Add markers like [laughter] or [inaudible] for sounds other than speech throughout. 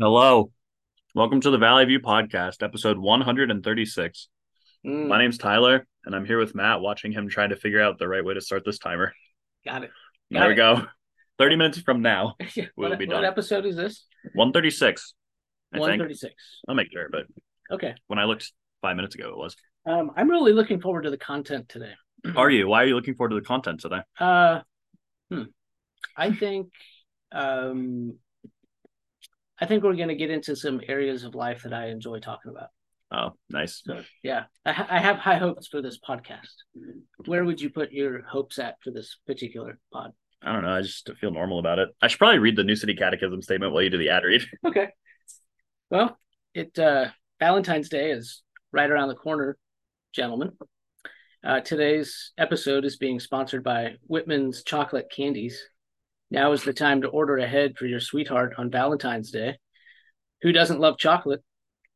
Hello. Welcome to the Valley View Podcast, episode 136. Mm, My name's Tyler, and I'm here with Matt, watching him trying to figure out the right way to start this timer. got it. There Got we go. 30 minutes from now, [laughs] We'll what, be done. what episode is this? 136. I One think. thirty-six. I'll make sure, but Okay. when I looked five minutes ago, it was. Um, I'm really looking forward to the content today. [clears throat] Are you? Why are you looking forward to the content today? Uh, hmm. I think, um, I think we're going to get into some areas of life that I enjoy talking about. Oh, nice. So yeah, I, ha- I have high hopes for this podcast. Where would you put your hopes at for this particular pod? I don't know. I just feel normal about it. I should probably read the New City Catechism statement while you do the ad read. [laughs] Okay. Well, it uh, Valentine's Day is right around the corner, gentlemen. Uh, today's episode is being sponsored by Whitman's Chocolate Candies. Now is the time to order ahead for your sweetheart on Valentine's Day. Who doesn't love chocolate?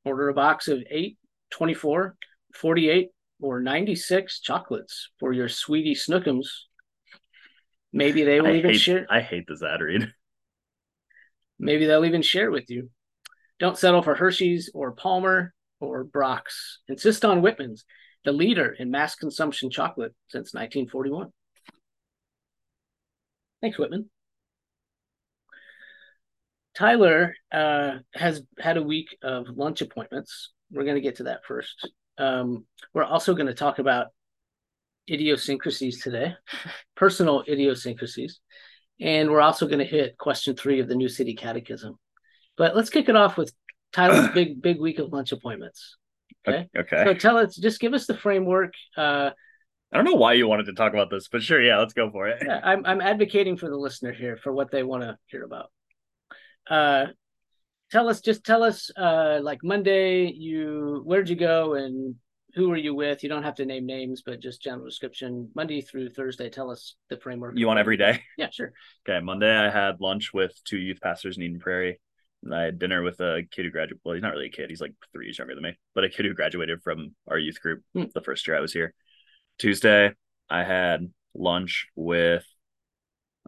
Order a box of 8, 24, 48, or 96 chocolates for your sweetie snookums. Maybe they will I even hate, share. I hate this ad read. [laughs] Maybe they'll even share with you. Don't settle for Hershey's or Palmer or Brock's. Insist on Whitman's, the leader in mass consumption chocolate since 1941. Thanks, Whitman. Tyler uh, has had a week of lunch appointments. We're going to get to that first. Um, we're also going to talk about idiosyncrasies today, [laughs] personal idiosyncrasies. And we're also going to hit question three of the New City Catechism. But let's kick it off with Tyler's [clears throat] big, big week of lunch appointments. Okay. Okay. So tell us, just give us the framework. Uh, I don't know why you wanted to talk about this, but sure, yeah, let's go for it. I'm, I'm advocating for the listener here for what they want to hear about. Uh, tell us, just tell us, uh, like Monday, you where'd you go and who were you with? You don't have to name names, but just general description. Monday through Thursday, tell us the framework. You want every day? [laughs] Yeah, sure. Okay, Monday I had lunch with two youth pastors in Eden Prairie. And I had dinner with a kid who graduated. Well, he's not really a kid; he's like three years younger than me, but a kid who graduated from our youth group Hmm. the first year I was here. Tuesday I had lunch with.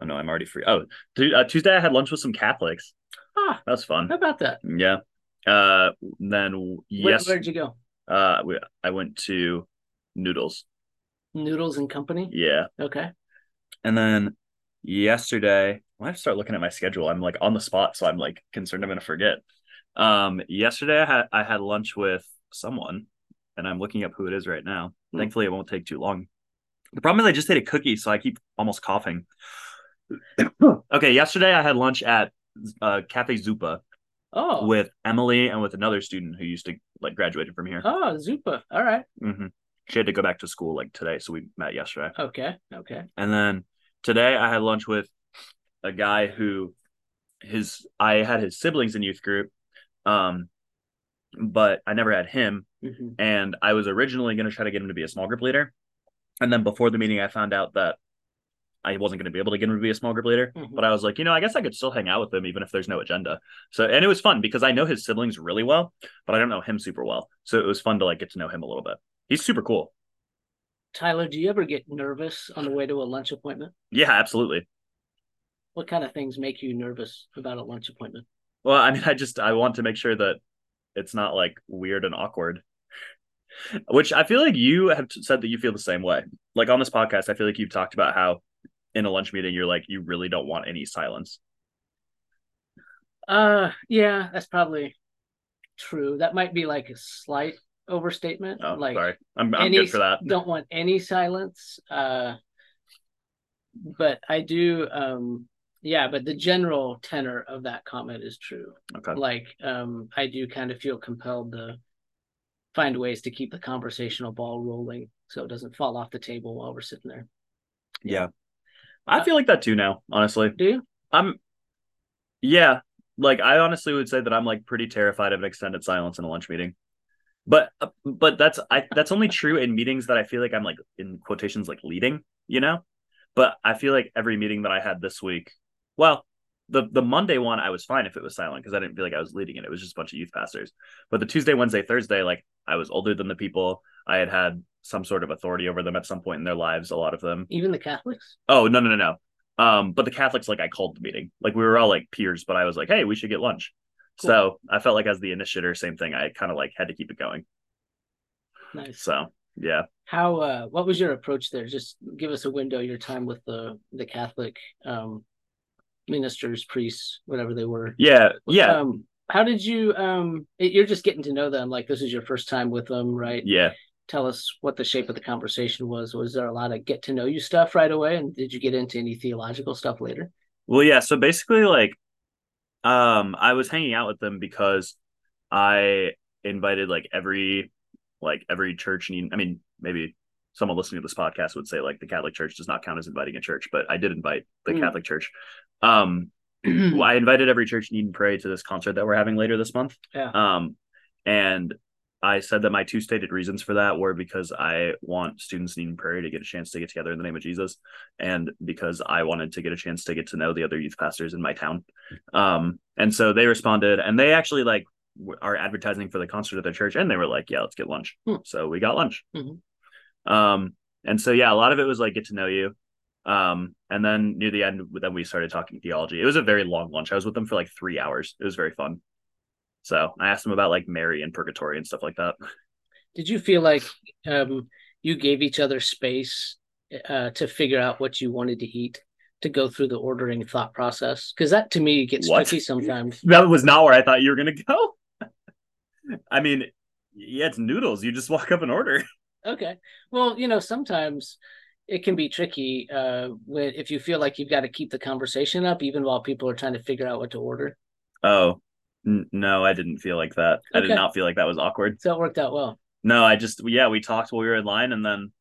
Oh no, I'm already free. Oh, Tu- uh, Tuesday I had lunch with some Catholics. Ah, That's fun. how about that? Yeah. Uh, then Where, yes, where'd you go? uh, we, I went to Noodles. Noodles and Company. Yeah, Okay. And then yesterday, when I start looking at my schedule, I'm like on the spot, so I'm like concerned I'm gonna forget. Um, yesterday I had I had lunch with someone, and I'm looking up who it is right now. Hmm. Thankfully, it won't take too long. The problem is I just ate a cookie, so I keep almost coughing. [coughs] okay, yesterday I had lunch at uh, Cafe Zupa Oh, with Emily and with another student who used to like graduated from here. oh, Zupa. All right. hmm She had to go back to school like today, so we met yesterday. Okay. Okay. And then today I had lunch with a guy who his I had his siblings in youth group. Um but I never had him hmm and I was originally going to try to get him to be a small group leader. And then before the meeting I found out that I wasn't going to be able to get him to be a small group leader, Mhm. but I was like, you know, I guess I could still hang out with him even if there's no agenda. So and it was fun because I know his siblings really well, but I don't know him super well. So it was fun to like get to know him a little bit. He's super cool. Tyler, do you ever get nervous on the way to a lunch appointment? Yeah, absolutely. What kind of things make you nervous about a lunch appointment? Well, I mean, I just I want to make sure that it's not like weird and awkward. Which I feel like you have said that you feel the same way. Like on this podcast, I feel like you've talked about how in a lunch meeting you're like you really don't want any silence. Uh, yeah, that's probably true. That might be like a slight overstatement. Oh, like sorry, I'm I'm any good for that. don't want any silence. Uh, but I do. Um, yeah, but the general tenor of that comment is true. Okay, Like, um, I do kind of feel compelled to find ways to keep the conversational ball rolling so it doesn't fall off the table while we're sitting there. yeah, I feel like that too now. Honestly, Do you? I'm. Yeah, like I honestly would say that I'm like pretty terrified of an extended silence in a lunch meeting. But uh, but that's I that's only true in meetings that I feel like I'm like in quotations like leading, you know? But I feel like every meeting that I had this week, well, the the Monday one I was fine if it was silent because I didn't feel like I was leading it. It was just a bunch of youth pastors. But the Tuesday, Wednesday, Thursday, like I was older than the people. I had had some sort of authority over them at some point in their lives. A lot of them. Even the Catholics? Oh no no no no. Um, but the Catholics like I called the meeting. Like we were all like peers, but I was like, hey, we should get lunch. So I felt like as the initiator, same thing. I kind of like had to keep it going. Nice. So yeah. How uh what was your approach there? Just give us a window your time with the the Catholic um ministers, priests, whatever they were. Yeah. Yeah. Um how did you um you're just getting to know them like this is your first time with them, right? yeah. Tell us what the shape of the conversation was. Was there a lot of get to know you stuff right away and did you get into any theological stuff later? Well, yeah. So basically, like, um, I was hanging out with them because I invited like every, like every church need. I mean, maybe someone listening to this podcast would say like the Catholic Church does not count as inviting a church, but I did invite the Mm. Catholic Church. Um, [clears throat] I invited every church in Eden Prairie to this concert that we're having later this month. Yeah. Um, and I said that my two stated reasons for that were because I want students in Eden Prairie to get a chance to get together in the name of Jesus, and because I wanted to get a chance to get to know the other youth pastors in my town. Um, and so they responded, and they actually like are advertising for the concert at their church, and they were like, "Yeah, let's get lunch." Hmm. So we got lunch. Mhm. Um, and so yeah, a lot of it was like get to know you. Um, and then near the end, then we started talking theology. It was a very long lunch. I was with them for like three hours. It was very fun. So I asked them about like Mary and purgatory and stuff like that. Did you feel like um, you gave each other space uh, to figure out what you wanted to eat, to go through the ordering thought process? Because that to me gets What? tricky sometimes. [laughs] That was not where I thought you were gonna go. [laughs] I mean, yeah, it's noodles. You just walk up and order. Okay. Well, you know, sometimes it can be tricky uh, when if you feel like you've got to keep the conversation up, even while people are trying to figure out what to order. Oh, n- no, I didn't feel like that. I did not feel like that was awkward. So it worked out well. No, I just yeah, we talked while we were in line, and then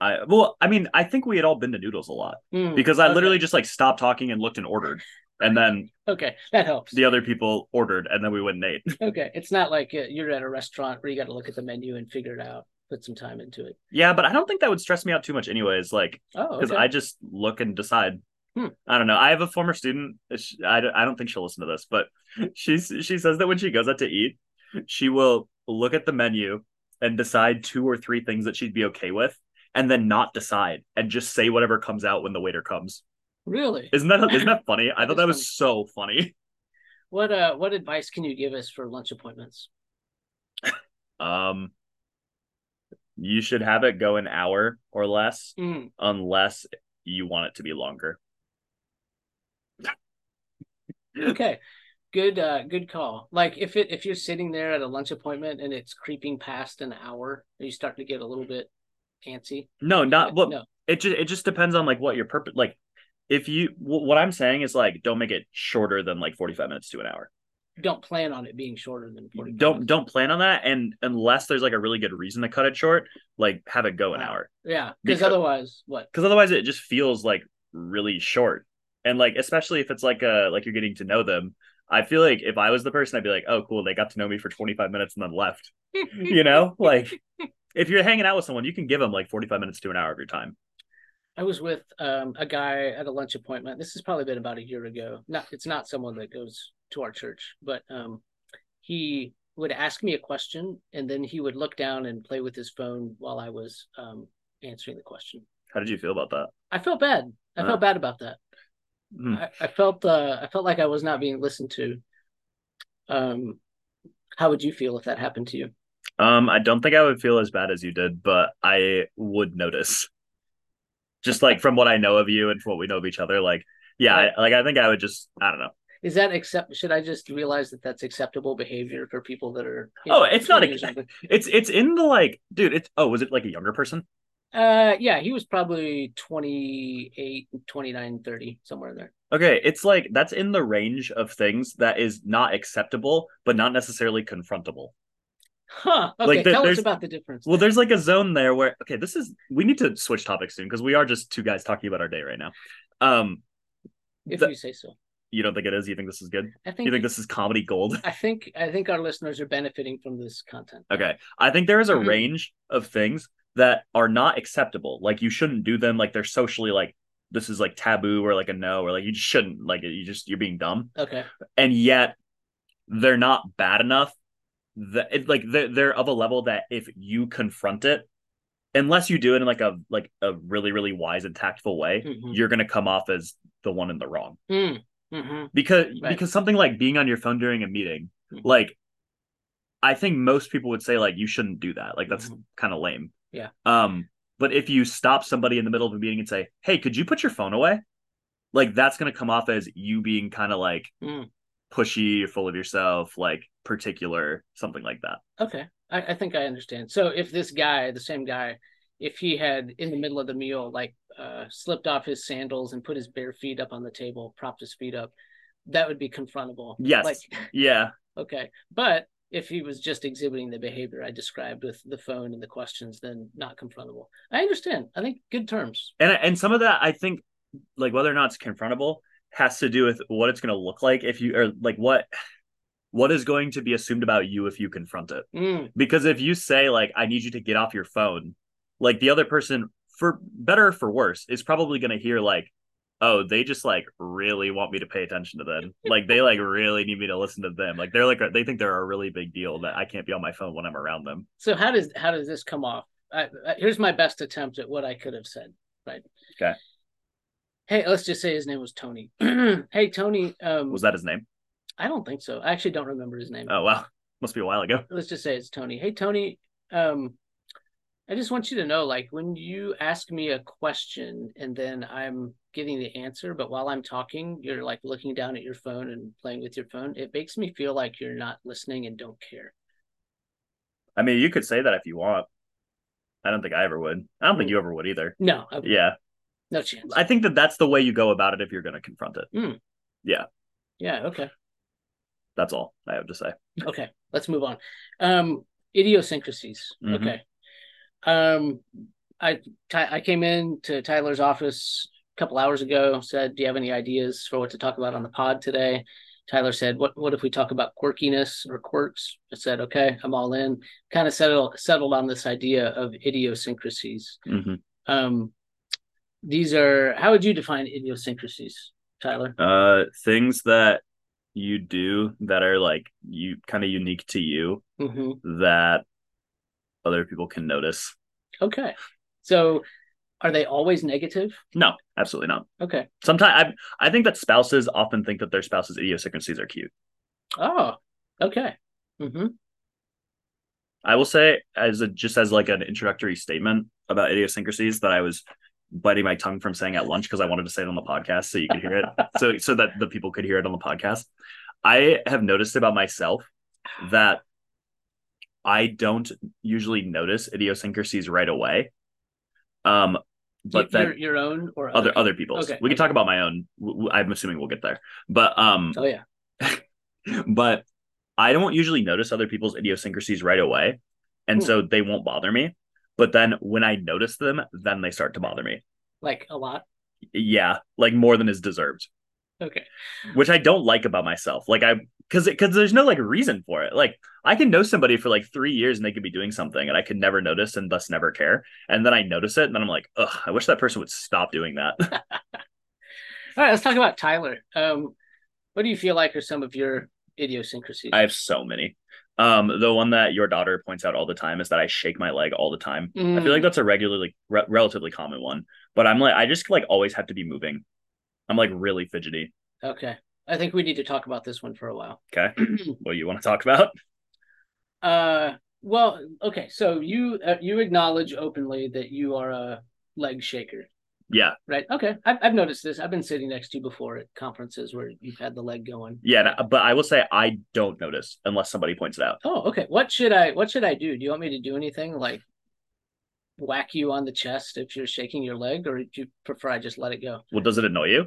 I well, I mean, I think we had all been to noodles a lot Hmm, because I okay. literally just like stopped talking and looked and ordered, and then [laughs] Okay, that helps. the other people ordered, and then we went and ate. [laughs] Okay, it's not like uh, you're at a restaurant where you got to look at the menu and figure it out, put some time into it. yeah, but I don't think that would stress me out too much, anyways. Like Oh, because okay. I just look and decide. Hmm. I don't know. I have a former student. I don't, think she'll listen to this, but [laughs] she's she says that when she goes out to eat, she will look at the menu and decide two or three things that she'd be okay with, and then not decide and just say whatever comes out when the waiter comes. really. Isn't that isn't that [laughs] funny? I That thought that was so funny. What uh, what advice can you give us for lunch appointments? [laughs] Um, you should have it go an hour or less, Mm, unless you want it to be longer. okay, good uh, good call. Like if it if you're sitting there at a lunch appointment and it's creeping past an hour, you start to get a little bit antsy? No, not well. no. It just it just depends on like what your purpose. Like, if you what I'm saying is like don't make it shorter than like 45 minutes to an hour. Don't plan on it being shorter than forty. Don't don't plan on that, and unless there's like a really good reason to cut it short, like have it go an Wow. hour. Yeah, because Because- otherwise, what? because otherwise it just feels like really short and like especially if it's like uh like you're getting to know them i feel like if i was the person i'd be like oh cool they got to know me for 25 minutes and then left you know [laughs] like if you're hanging out with someone you can give them like 45 minutes to an hour of your time I was with um, a guy at a lunch appointment. This has probably been about a year ago. Not it's not someone that goes to our church, but um, he would ask me a question and then he would look down and play with his phone while I was um, answering the question. how did you feel about that I felt bad. I Uh. felt bad about that. Hmm. I, I felt uh, I felt like I was not being listened to. Um, how would you feel if that happened to you? um i don't think i would feel as bad as you did but i would notice just like from what i know of you and from what we know of each other like yeah I, like i think i would just i don't know Is that accept? Should I just realize that that's acceptable behavior for people that are? Oh, know, it's not 20 or accept- something? it's it's in the like dude it's oh was it like a younger person Uh, yeah, he was probably 28, 29, 30, somewhere in there. Okay, it's like that's in the range of things that is not acceptable, but not necessarily confrontable. Huh. Okay, Like, there- tell us about the difference. Well, there's like a zone there where okay, this is we need to switch topics soon because we are just two guys talking about our day right now. Um, if the- you say so. You don't think it is? You think this is good? I think You think this is comedy gold? I think I think our listeners are benefiting from this content. Okay, I think there is a Mhm. range of things that are not acceptable. Like you shouldn't do them. Like they're socially like this is like taboo or like a no or like you just shouldn't like you just you're being dumb. Okay. and yet they're not bad enough that it, like they're, they're of a level that if you confront it unless you do it in like a like a really really wise and tactful way Mhm. you're going to come off as the one in the wrong Mm. Hmm because Right. because something like being on your phone during a meeting Like, I think most people would say like you shouldn't do that. Like that's Mhm. kind of lame. Yeah. Um, but if you stop somebody in the middle of a meeting and say, "Hey, could you put your phone away?" Like that's gonna come off as you being kind of like Mm. pushy, full of yourself, like particular, something like that. Okay, I, I think I understand. So if this guy, the same guy, if he had in the middle of the meal like uh, slipped off his sandals and put his bare feet up on the table, propped his feet up, that would be confrontable. Yes. Like Yeah. [laughs] okay, but if he was just exhibiting the behavior I described with the phone and the questions, then not confrontable. I understand. I think good terms. And and some of that I think like whether or not it's confrontable has to do with what it's going to look like if you or like what what is going to be assumed about you if you confront it. Mm, Because if you say like I need you to get off your phone, like the other person for better or for worse is probably going to hear like oh they just like really want me to pay attention to them. [laughs] like they like really need me to listen to them. Like they're like they think they're a really big deal that I can't be on my phone when I'm around them. so how does how does this come off? I, I, here's my best attempt at what I could have said. Right. Okay. Hey, let's just say his name was Tony. [clears throat] hey, Tony. Um, Was that his name? I don't think so. I actually don't remember his name. Oh wow. Must be a while ago. Let's just say it's Tony. Hey Tony, um I just want you to know like when you ask me a question and then I'm getting the answer, but while I'm talking, you're like looking down at your phone and playing with your phone. It makes me feel like you're not listening and don't care. I mean, you could say that if you want. I don't think I ever would. I don't think you ever would either. No, Yeah. no chance. I think that that's the way you go about it if you're going to confront it. yeah, Yeah. okay. That's all I have to say. Okay, let's move on. Um, idiosyncrasies. Mhm. Okay. Um, I Ty- I came in to Tyler's office a couple hours ago. Said, "Do you have any ideas for what to talk about on the pod today?" Tyler said, "What what if we talk about quirkiness or quirks?" I said, "Okay, I'm all in." Kind of settled settled on this idea of idiosyncrasies. hmm Um, these are how would you define idiosyncrasies, Tyler? Uh, things that you do that are like you kind of unique to you hmm that other people can notice. Okay, so are they always negative? No, absolutely not. Okay. Sometimes I I think that spouses often think that their spouse's idiosyncrasies are cute. Oh, okay. hmm I will say as a just as like an introductory statement about idiosyncrasies that I was biting my tongue from saying at lunch because I wanted to say it on the podcast so you could hear it. [laughs] so so that the people could hear it on the podcast. I have noticed about myself that I don't usually notice idiosyncrasies right away. Um but your, then your own or other other people's. Okay, We can talk about my own. I'm assuming we'll get there. But um Oh yeah. [laughs] but I don't usually notice other people's idiosyncrasies right away. And Hmm. so they won't bother me. But then when I notice them, then they start to bother me. Like a lot. Yeah, like more than is deserved, Okay. which I don't like about myself. Like I because because there's no like reason for it. Like I can know somebody for like three years and they could be doing something and I could never notice and thus never care. And then I notice it and then I'm like, ugh, I wish that person would stop doing that. [laughs] All right, let's talk about Tyler. Um, what do you feel like are some of your idiosyncrasies? I have so many. Um, the one that your daughter points out all the time is that I shake my leg all the time. I Mm. feel like that's a regularly re- relatively common one, but I'm like I just like always have to be moving. I'm like really fidgety. okay. I think we need to talk about this one for a while. Okay, [clears throat] what do you want to talk about? uh, well, okay. So you uh, you acknowledge openly that you are a leg shaker, Yeah, right? Okay. I've I've noticed this. I've been sitting next to you before at conferences where you've had the leg going. yeah, but I will say I don't notice unless somebody points it out. Oh, okay. What should I what should I do? Do you want me to do anything like whack you on the chest if you're shaking your leg, or do you prefer I just let it go? Well, does it annoy you?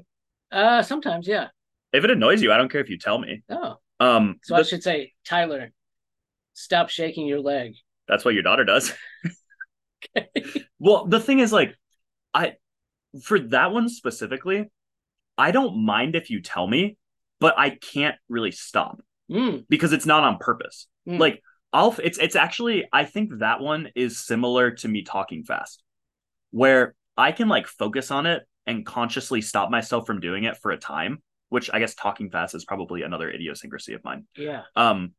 Uh, sometimes, yeah. If it annoys you, I don't care if you tell me. Oh, Um, so I should say, Tyler, stop shaking your leg. that's what your daughter does. okay. [laughs] [laughs] Well, the thing is, like, I for that one specifically, I don't mind if you tell me, but I can't really stop Mm, because it's not on purpose. Mm. Like, I'll it's it's actually I think that one is similar to me talking fast, where I can like focus on it and consciously stop myself from doing it for a time. Which I guess talking fast is probably another idiosyncrasy of mine. yeah. Um,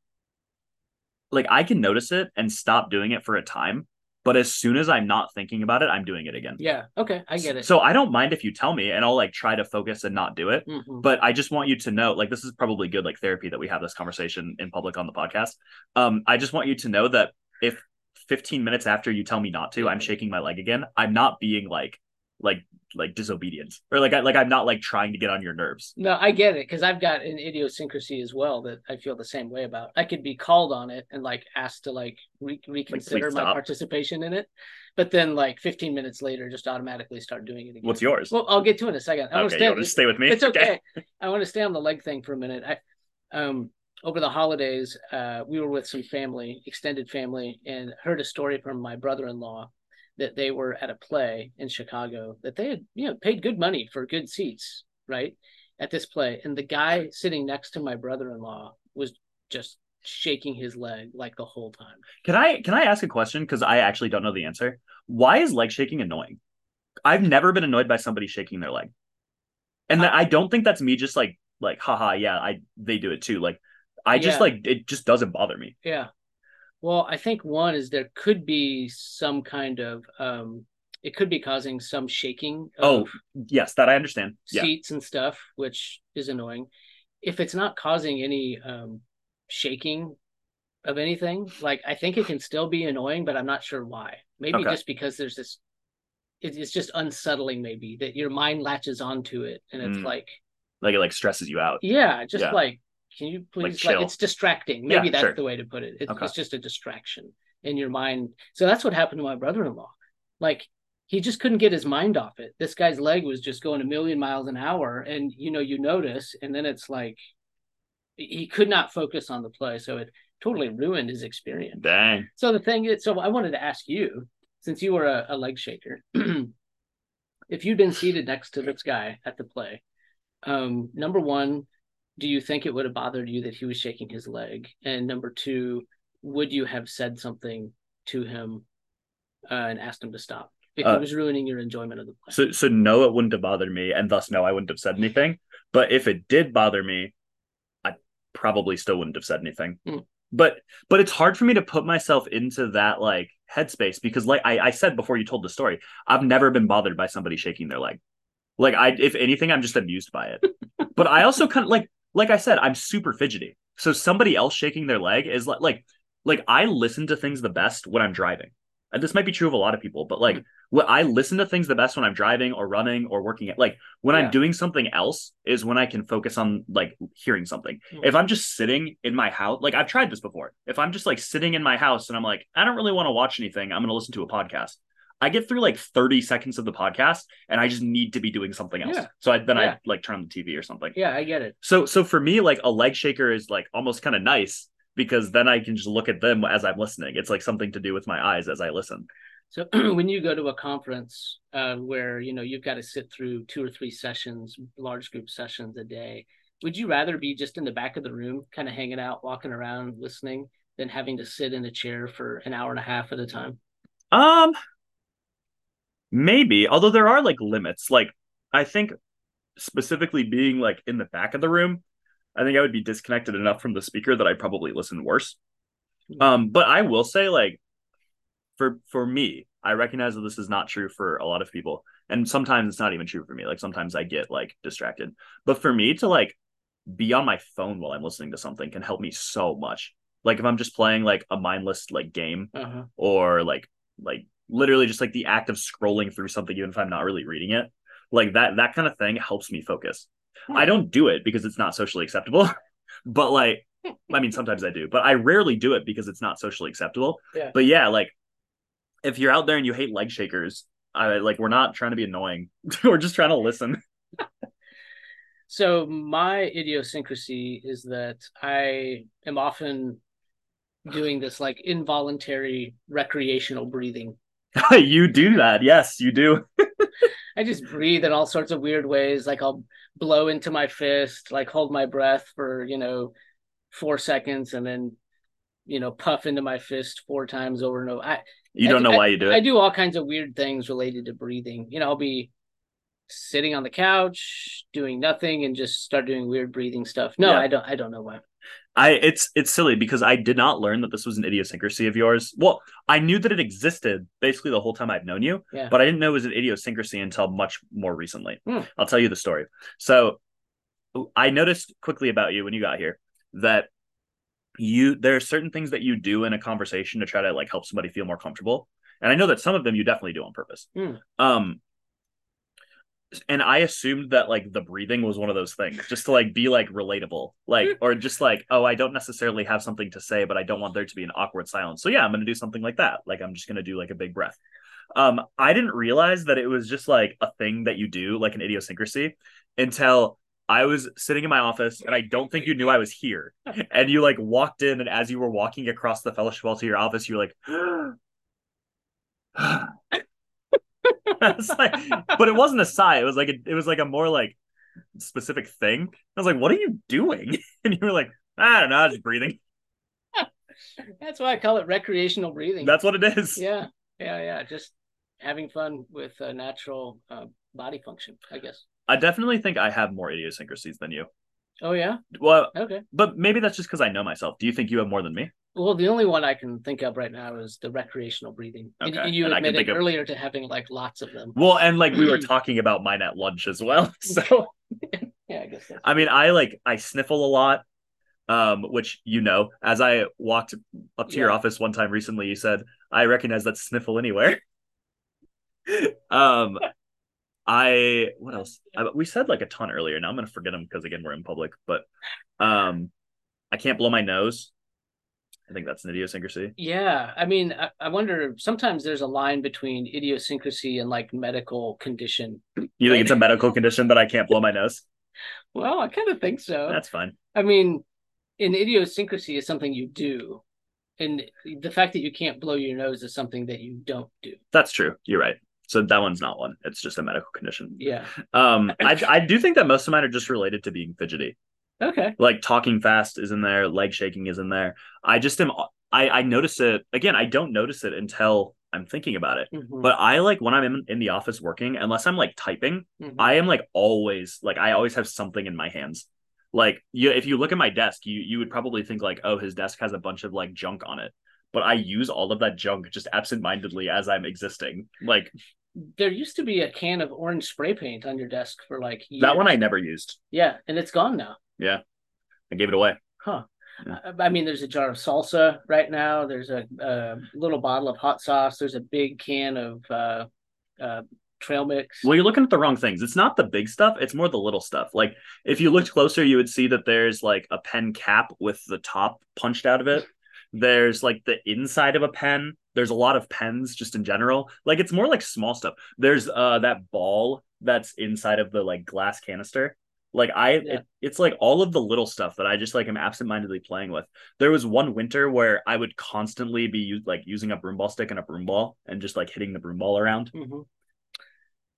like I can notice it and stop doing it for a time, but as soon as I'm not thinking about it, I'm doing it again. Yeah. Okay. I get it. So I don't mind if you tell me and I'll like try to focus and not do it. Mhm. But I just want you to know, like, this is probably good, like therapy that we have this conversation in public on the podcast. Um, I just want you to know that if 15 minutes after you tell me not to, I'm shaking my leg again. I'm not being like, like, like disobedient or like, I, like I'm not like trying to get on your nerves. No, I get it because I've got an idiosyncrasy as well that I feel the same way about. I could be called on it and like asked to like re- reconsider my stop. participation in it, but then like 15 minutes later, just automatically start doing it again. What's yours? Well, I'll get to it in a second. I want to okay, you stay. to stay with me? It's okay. [laughs] I want to stay on the leg thing for a minute. I, um, over the holidays, uh, we were with some family, extended family, and heard a story from my brother-in-law that they were at a play in Chicago that they had, you know, paid good money for good seats, right, at this play, and the guy sitting next to my brother-in-law was just shaking his leg like the whole time. Can I can I ask a question? Because I actually don't know the answer. Why is leg shaking annoying? I've never been annoyed by somebody shaking their leg, and that, I don't think that's me. Just like like haha, yeah, I they do it too. Like I just Yeah. like it just doesn't bother me. Yeah. Well, I think one is there could be some kind of um it could be causing some shaking Oh, Yes, that I understand. Yeah, seats and stuff, which is annoying. If it's not causing any um shaking of anything, like I think it can still be annoying, but I'm not sure why. Maybe Okay. just because there's this it- it's just unsettling maybe that your mind latches onto it and it's Mm. like like it like stresses you out. yeah, just Yeah. like, can you please like, chill. it's distracting. Yeah, Maybe that's sure. the way to put it. It's, Okay. it's just a distraction in your mind. So that's what happened to my brother-in-law. Like he just couldn't get his mind off it. This guy's leg was just going a million miles an hour, and you know you notice, and then it's like he could not focus on the play, so it totally ruined his experience. Dang. So the thing is, so I wanted to ask you, since you were a, a leg shaker, [clears throat] if you'd been seated next to this guy at the play, um, number one, do you think it would have bothered you that he was shaking his leg? And number two, would you have said something to him uh, and asked him to stop if Uh, it was ruining your enjoyment of the play? So so no, it wouldn't have bothered me, and thus no, I wouldn't have said anything. But if it did bother me, I probably still wouldn't have said anything. Hmm. But but it's hard for me to put myself into that like headspace because like I, I said before you told the story, I've never been bothered by somebody shaking their leg. Like I if anything, I'm just amused by it. [laughs] but I also kind of like like I said, I'm super fidgety. So somebody else shaking their leg is like like like I listen to things the best when I'm driving. And this might be true of a lot of people, but like what I listen to things the best when I'm driving or running or working at like when Yeah. I'm doing something else is when I can focus on like hearing something. Hmm. If I'm just sitting in my house, like I've tried this before. If I'm just like sitting in my house and I'm like, I don't really want to watch anything, I'm going to listen to a podcast. I get through like 30 seconds of the podcast and I just need to be doing something else. Yeah. So I, then Yeah. I like turn on the TV or something. Yeah, I get it. So so for me, like a leg shaker is like almost kind of nice because then I can just look at them as I'm listening. It's like something to do with my eyes as I listen. So [clears throat] when you go to a conference uh, where you know you've got to sit through two or three sessions, large group sessions a day, would you rather be just in the back of the room, kind of hanging out, walking around, listening, than having to sit in a chair for an hour and a half at a time? Um maybe, although there are like limits. Like I think specifically being like in the back of the room, I think I would be disconnected enough from the speaker that I'd probably listen worse. Um but I will say like for for me, I recognize that this is not true for a lot of people. And sometimes it's not even true for me. Like sometimes I get like distracted. But for me to like be on my phone while I'm listening to something can help me so much. Like if I'm just playing like a mindless like game Uh-huh. or like like literally just like the act of scrolling through something even if I'm not really reading it. Like that that kind of thing helps me focus. I hmm. don't do it because it's not socially acceptable. [laughs] but like [laughs] I mean sometimes I do, but I rarely do it because it's not socially acceptable. Yeah. But yeah, like if you're out there and you hate leg shakers, I like we're not trying to be annoying. [laughs] we're just trying to listen. So my idiosyncrasy is that I am often doing this like involuntary recreational breathing. [laughs] you do that. Yes, you do. [laughs] I just breathe in all sorts of weird ways. Like I'll blow into my fist, like hold my breath for, you know, four seconds and then, you know, puff into my fist four times over and over. I, You don't do- know why you do I it. I do all kinds of weird things related to breathing. You know, I'll be sitting on the couch doing nothing and just start doing weird breathing stuff. No, Yeah. I don't. I don't know why. I it's it's silly because I did not learn that this was an idiosyncrasy of yours. Well, I knew that it existed basically the whole time I've known you, Yeah. but I didn't know it was an idiosyncrasy until much more recently. Hmm. I'll tell you the story. So I noticed quickly about you when you got here that you there are certain things that you do in a conversation to try to like help somebody feel more comfortable. And I know that some of them you definitely do on purpose. Hmm. Um and I assumed that like the breathing was one of those things, just to like be like relatable, like or just like oh I don't necessarily have something to say, but I don't want there to be an awkward silence. So yeah, I'm gonna do something like that. Like I'm just gonna do like a big breath. Um, I didn't realize that it was just like a thing that you do, like an idiosyncrasy, until I was sitting in my office and I don't think you knew I was here. [laughs] And you like walked in, and as you were walking across the fellowship hall to your office, you were like. [gasps] [gasps] [sighs] [sighs] [laughs] Like, but it wasn't a sigh. It was like a, it was like a more like specific thing. I was like, "What are you doing?" [laughs] And you were like, "I don't know, I'm just breathing." [laughs] That's why I call it recreational breathing. That's what it is. yeah, yeah, yeah. Just having fun with uh, natural uh, body function, I guess. I definitely think I have more idiosyncrasies than you. Oh yeah. Well, Okay. but maybe that's just because I know myself. Do you think you have more than me? Well, the only one I can think of right now is the recreational breathing. Okay, And you and admitted think of- earlier to having like lots of them. Well, and like we were [clears throat] talking about mine at lunch as well. [laughs] So [laughs] Yeah, I guess that's I mean, I like I sniffle a lot, um, which you know. As I walked up to your office one time recently, you said I recognize that sniffle anywhere. [laughs] um, I what else? I, we said like a ton earlier. Now I'm gonna forget them because again we're in public. But um, I can't blow my nose. I think that's an idiosyncrasy. Yeah, I mean, I, I wonder. Sometimes there's a line between idiosyncrasy and like medical condition. You think it's a medical condition that I can't blow my nose? Well, I kind of think so. That's fine. I mean, an idiosyncrasy is something you do, and the fact that you can't blow your nose is something that you don't do. That's true. You're right. So that one's not one. It's just a medical condition. Yeah. Um, [laughs] I I do think that most of mine are just related to being fidgety. Okay. Like talking fast is in there, leg shaking is in there. I just am. I I notice it again. I don't notice it until I'm thinking about it. Mhm, But I like when I'm in, in the office working, unless I'm like typing, mhm. I am like always like I always have something in my hands. Like you, if you look at my desk, you you would probably think like, oh, his desk has a bunch of like junk on it. But I use all of that junk just absentmindedly as I'm existing. Like there used to be a can of orange spray paint on your desk for like years. that one, I never used. Yeah, and it's gone now. Yeah, I gave it away. Huh. Yeah. I I mean, there's a jar of salsa right now. There's a, a little bottle of hot sauce. There's a big can of uh, uh, trail mix. Well, you're looking at the wrong things. It's not the big stuff, it's more the little stuff. Like if you looked closer, you would see that there's like a pen cap with the top punched out of it. There's like the inside of a pen. There's a lot of pens just in general. Like it's more like small stuff. There's uh that ball that's inside of the like glass canister. Like I Yeah. it, it's like all of the little stuff that I just like am absentmindedly playing with. There was one winter where I would constantly be u- like using a broom ball stick and a broom ball and just like hitting the broom ball around. Mhm.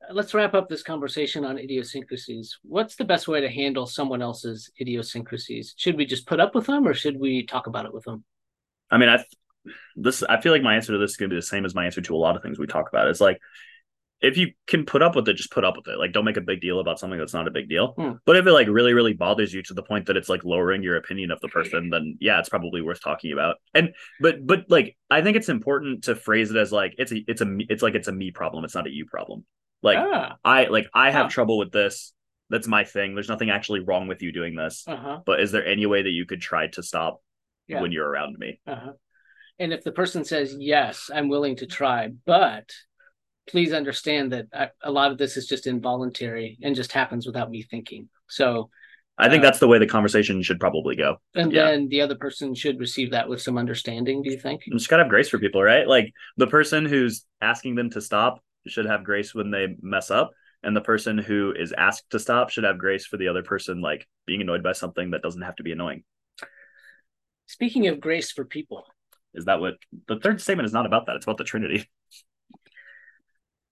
Uh, Let's wrap up this conversation on idiosyncrasies. What's the best way to handle someone else's idiosyncrasies? Should we just put up with them or should we talk about it with them? I mean, I this I feel like my answer to this is gonna be the same as my answer to a lot of things we talk about. It's like if you can put up with it, just put up with it. Like don't make a big deal about something that's not a big deal. Hmm. But if it like really, really bothers you to the point that it's like lowering your opinion of the person, then yeah, it's probably worth talking about. And but but like I think it's important to phrase it as like it's a it's a me- it's like it's a me problem. It's not a you problem. Like ah, I like I have Huh. trouble with this. That's my thing. There's nothing actually wrong with you doing this. uh-huh, But is there any way that you could try to stop Yeah. when you're around me? uh-huh. And if the person says, yes, I'm willing to try, but please understand that I, a lot of this is just involuntary and just happens without me thinking. So, I think Uh, that's the way the conversation should probably go. and Yeah. then the other person should receive that with some understanding, do you think? You just gotta have grace for people, right? Like the person who's asking them to stop should have grace when they mess up, and the person who is asked to stop should have grace for the other person like being annoyed by something that doesn't have to be annoying. Speaking of grace for people, Is that what the third statement is not about that? It's about the Trinity.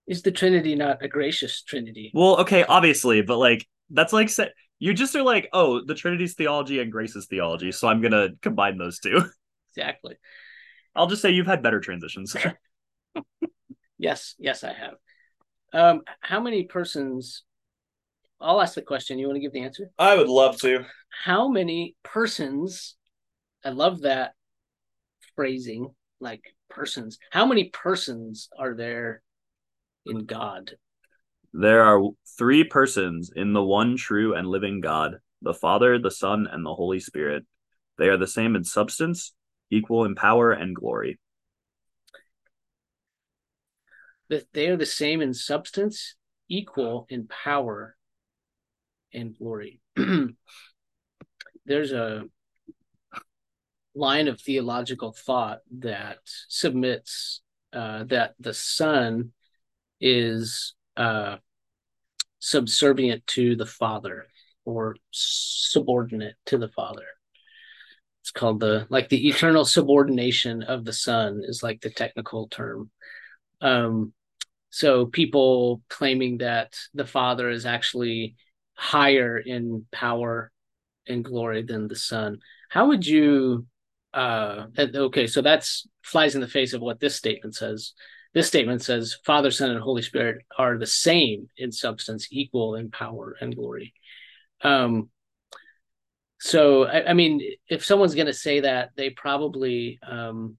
is the Trinity not a gracious Trinity? Well, okay, obviously, but like that's like say, you just are like, oh, the Trinity's theology and grace's theology, so I'm gonna combine those two. [laughs] Exactly. I'll just say you've had better transitions. [laughs] Yes, yes, I have. Um, how many persons I'll ask the question. You want to give the answer? I would love to. How many persons? I love that phrasing, like persons. How many persons are there in God? There are three persons in the one true and living God the Father, the Son, and the Holy Spirit. They are the same in substance, equal in power and glory. That they are the same in substance, equal in power and glory. [clears throat] There's a line of theological thought that submits uh, that the Son is uh, subservient to the Father or subordinate to the Father. It's called the like the eternal subordination of the Son is like the technical term. Um, so people claiming that the Father is actually higher in power and glory than the Son. How would you uh okay, so that's flies in the face of what this statement says. This statement says Father, Son, and Holy Spirit are the same in substance, equal in power and glory. Um, so I, I mean, if someone's going to say that, they probably um,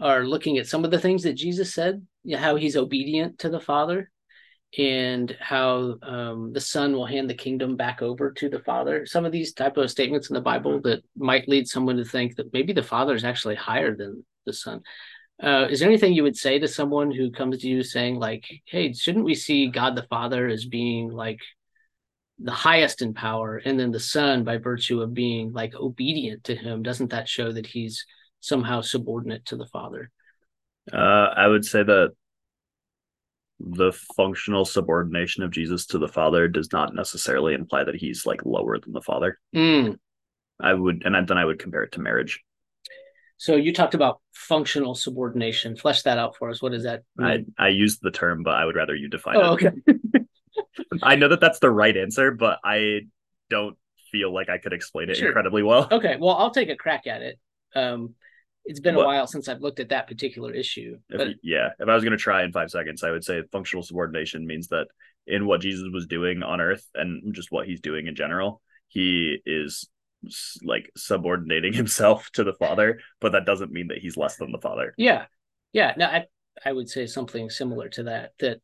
are looking at some of the things that Jesus said, how he's obedient to the Father, and how um, the Son will hand the kingdom back over to the Father. Some of these type of statements in the Bible that might lead someone to think that maybe the Father is actually higher than the Son. Uh, is there anything you would say to someone who comes to you saying like, "Hey, shouldn't we see God the Father as being like the highest in power and then the son by virtue of being like obedient to him doesn't that show that he's somehow subordinate to the father uh, i would say that the functional subordination of jesus to the father does not necessarily imply that he's like lower than the father mm. i would and then i would compare it to marriage so you talked about functional subordination flesh that out for us what is that mean? i i used the term but i would rather you define oh, it okay [laughs] I know that that's the right answer, but I don't feel like I could explain it sure. incredibly well. Okay, well, I'll take a crack at it. Um, it's been a while since I've looked at that particular issue. But... Yeah, if I was going to try in five seconds, I would say functional subordination means that in what Jesus was doing on earth and just what he's doing in general, he is like subordinating [laughs] himself to the Father, but that doesn't mean that he's less than the Father. Yeah, yeah. No, I I would say something similar to that. That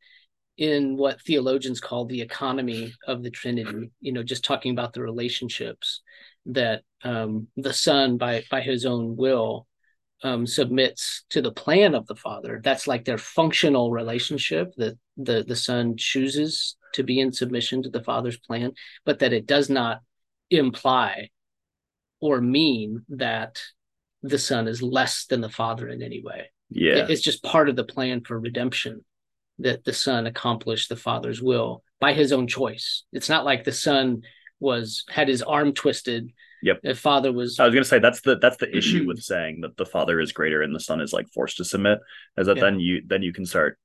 in what theologians call the economy of the Trinity, you know, just talking about the relationships that um, the Son, by by his own will, um, submits to the plan of the Father. That's like their functional relationship that the the Son chooses to be in submission to the Father's plan, but that it does not imply or mean that the Son is less than the Father in any way. Yeah, it's just part of the plan for redemption that the son accomplished the father's will by his own choice. It's not like the son was had his arm twisted. Yep. The father was I was gonna say that's the that's the issue [clears throat] with saying that the father is greater and the son is like forced to submit, is that yeah. then you then you can start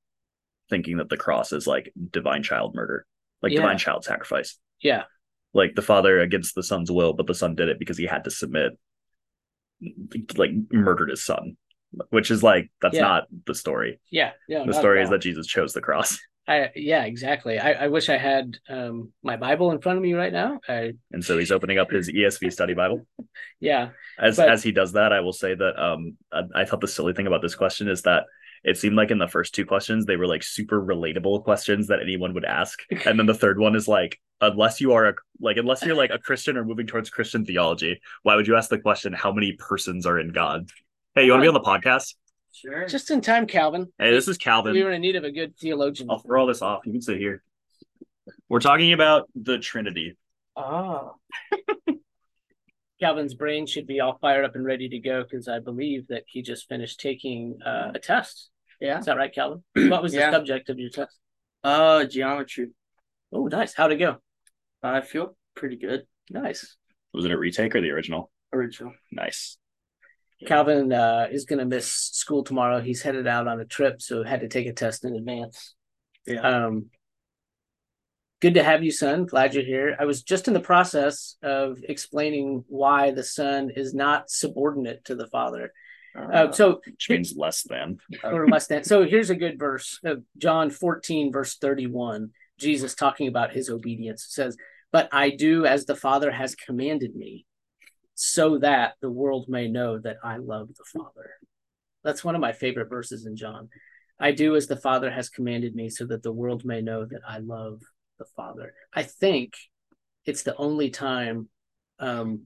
thinking that the cross is like divine child murder, like yeah. divine child sacrifice. Yeah. Like the father against the son's will, but the son did it because he had to submit, like murdered his son which is like that's yeah. not the story. Yeah, yeah. The story is that Jesus chose the cross. I yeah, exactly. I, I wish I had um, my Bible in front of me right now. I, and so he's opening up his ESV study Bible. [laughs] yeah. As but, as he does that, I will say that um I, I thought the silly thing about this question is that it seemed like in the first two questions they were like super relatable questions that anyone would ask [laughs] and then the third one is like unless you are a like unless you're like a christian or moving towards christian theology why would you ask the question how many persons are in god Hey, you want to be on the podcast? Sure. Just in time, Calvin. Hey, this is Calvin. We were in need of a good theologian. I'll throw all this off. You can sit here. We're talking about the Trinity. Ah. [laughs] Calvin's brain should be all fired up and ready to go because I believe that he just finished taking uh, a test. Yeah. Is that right, Calvin? [clears throat] What was yeah. the subject of your test? Uh, geometry. Oh, nice. How'd it go? I feel pretty good. Nice. Was it a retake or the original? Original. Nice. Calvin uh, is going to miss school tomorrow. He's headed out on a trip, so had to take a test in advance. Yeah. Um, good to have you, son. Glad you're here. I was just in the process of explaining why the son is not subordinate to the father. Uh, uh, so which means less than [laughs] or less than. So here's a good verse of John 14, verse 31. Jesus talking about his obedience says, But I do as the Father has commanded me, so that the world may know that I love the Father. That's one of my favorite verses in John. I do as the Father has commanded me, so that the world may know that I love the Father. I think it's the only time um,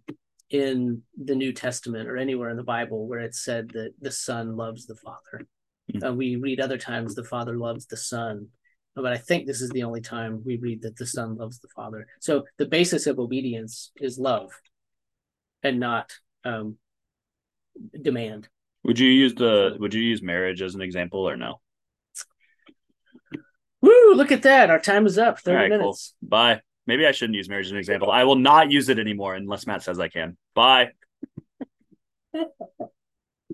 in the New Testament or anywhere in the Bible where it's said that the Son loves the Father. Mm. Uh, we read other times the Father loves the Son, but I think this is the only time we read that the Son loves the Father. So the basis of obedience is love, and not um, demand. Would you use the would you use marriage as an example or no? Woo! Look at that. Our time is up. Thirty right, cool. minutes. Bye. Maybe I shouldn't use marriage as an example. I will not use it anymore unless Matt says I can. Bye. [laughs]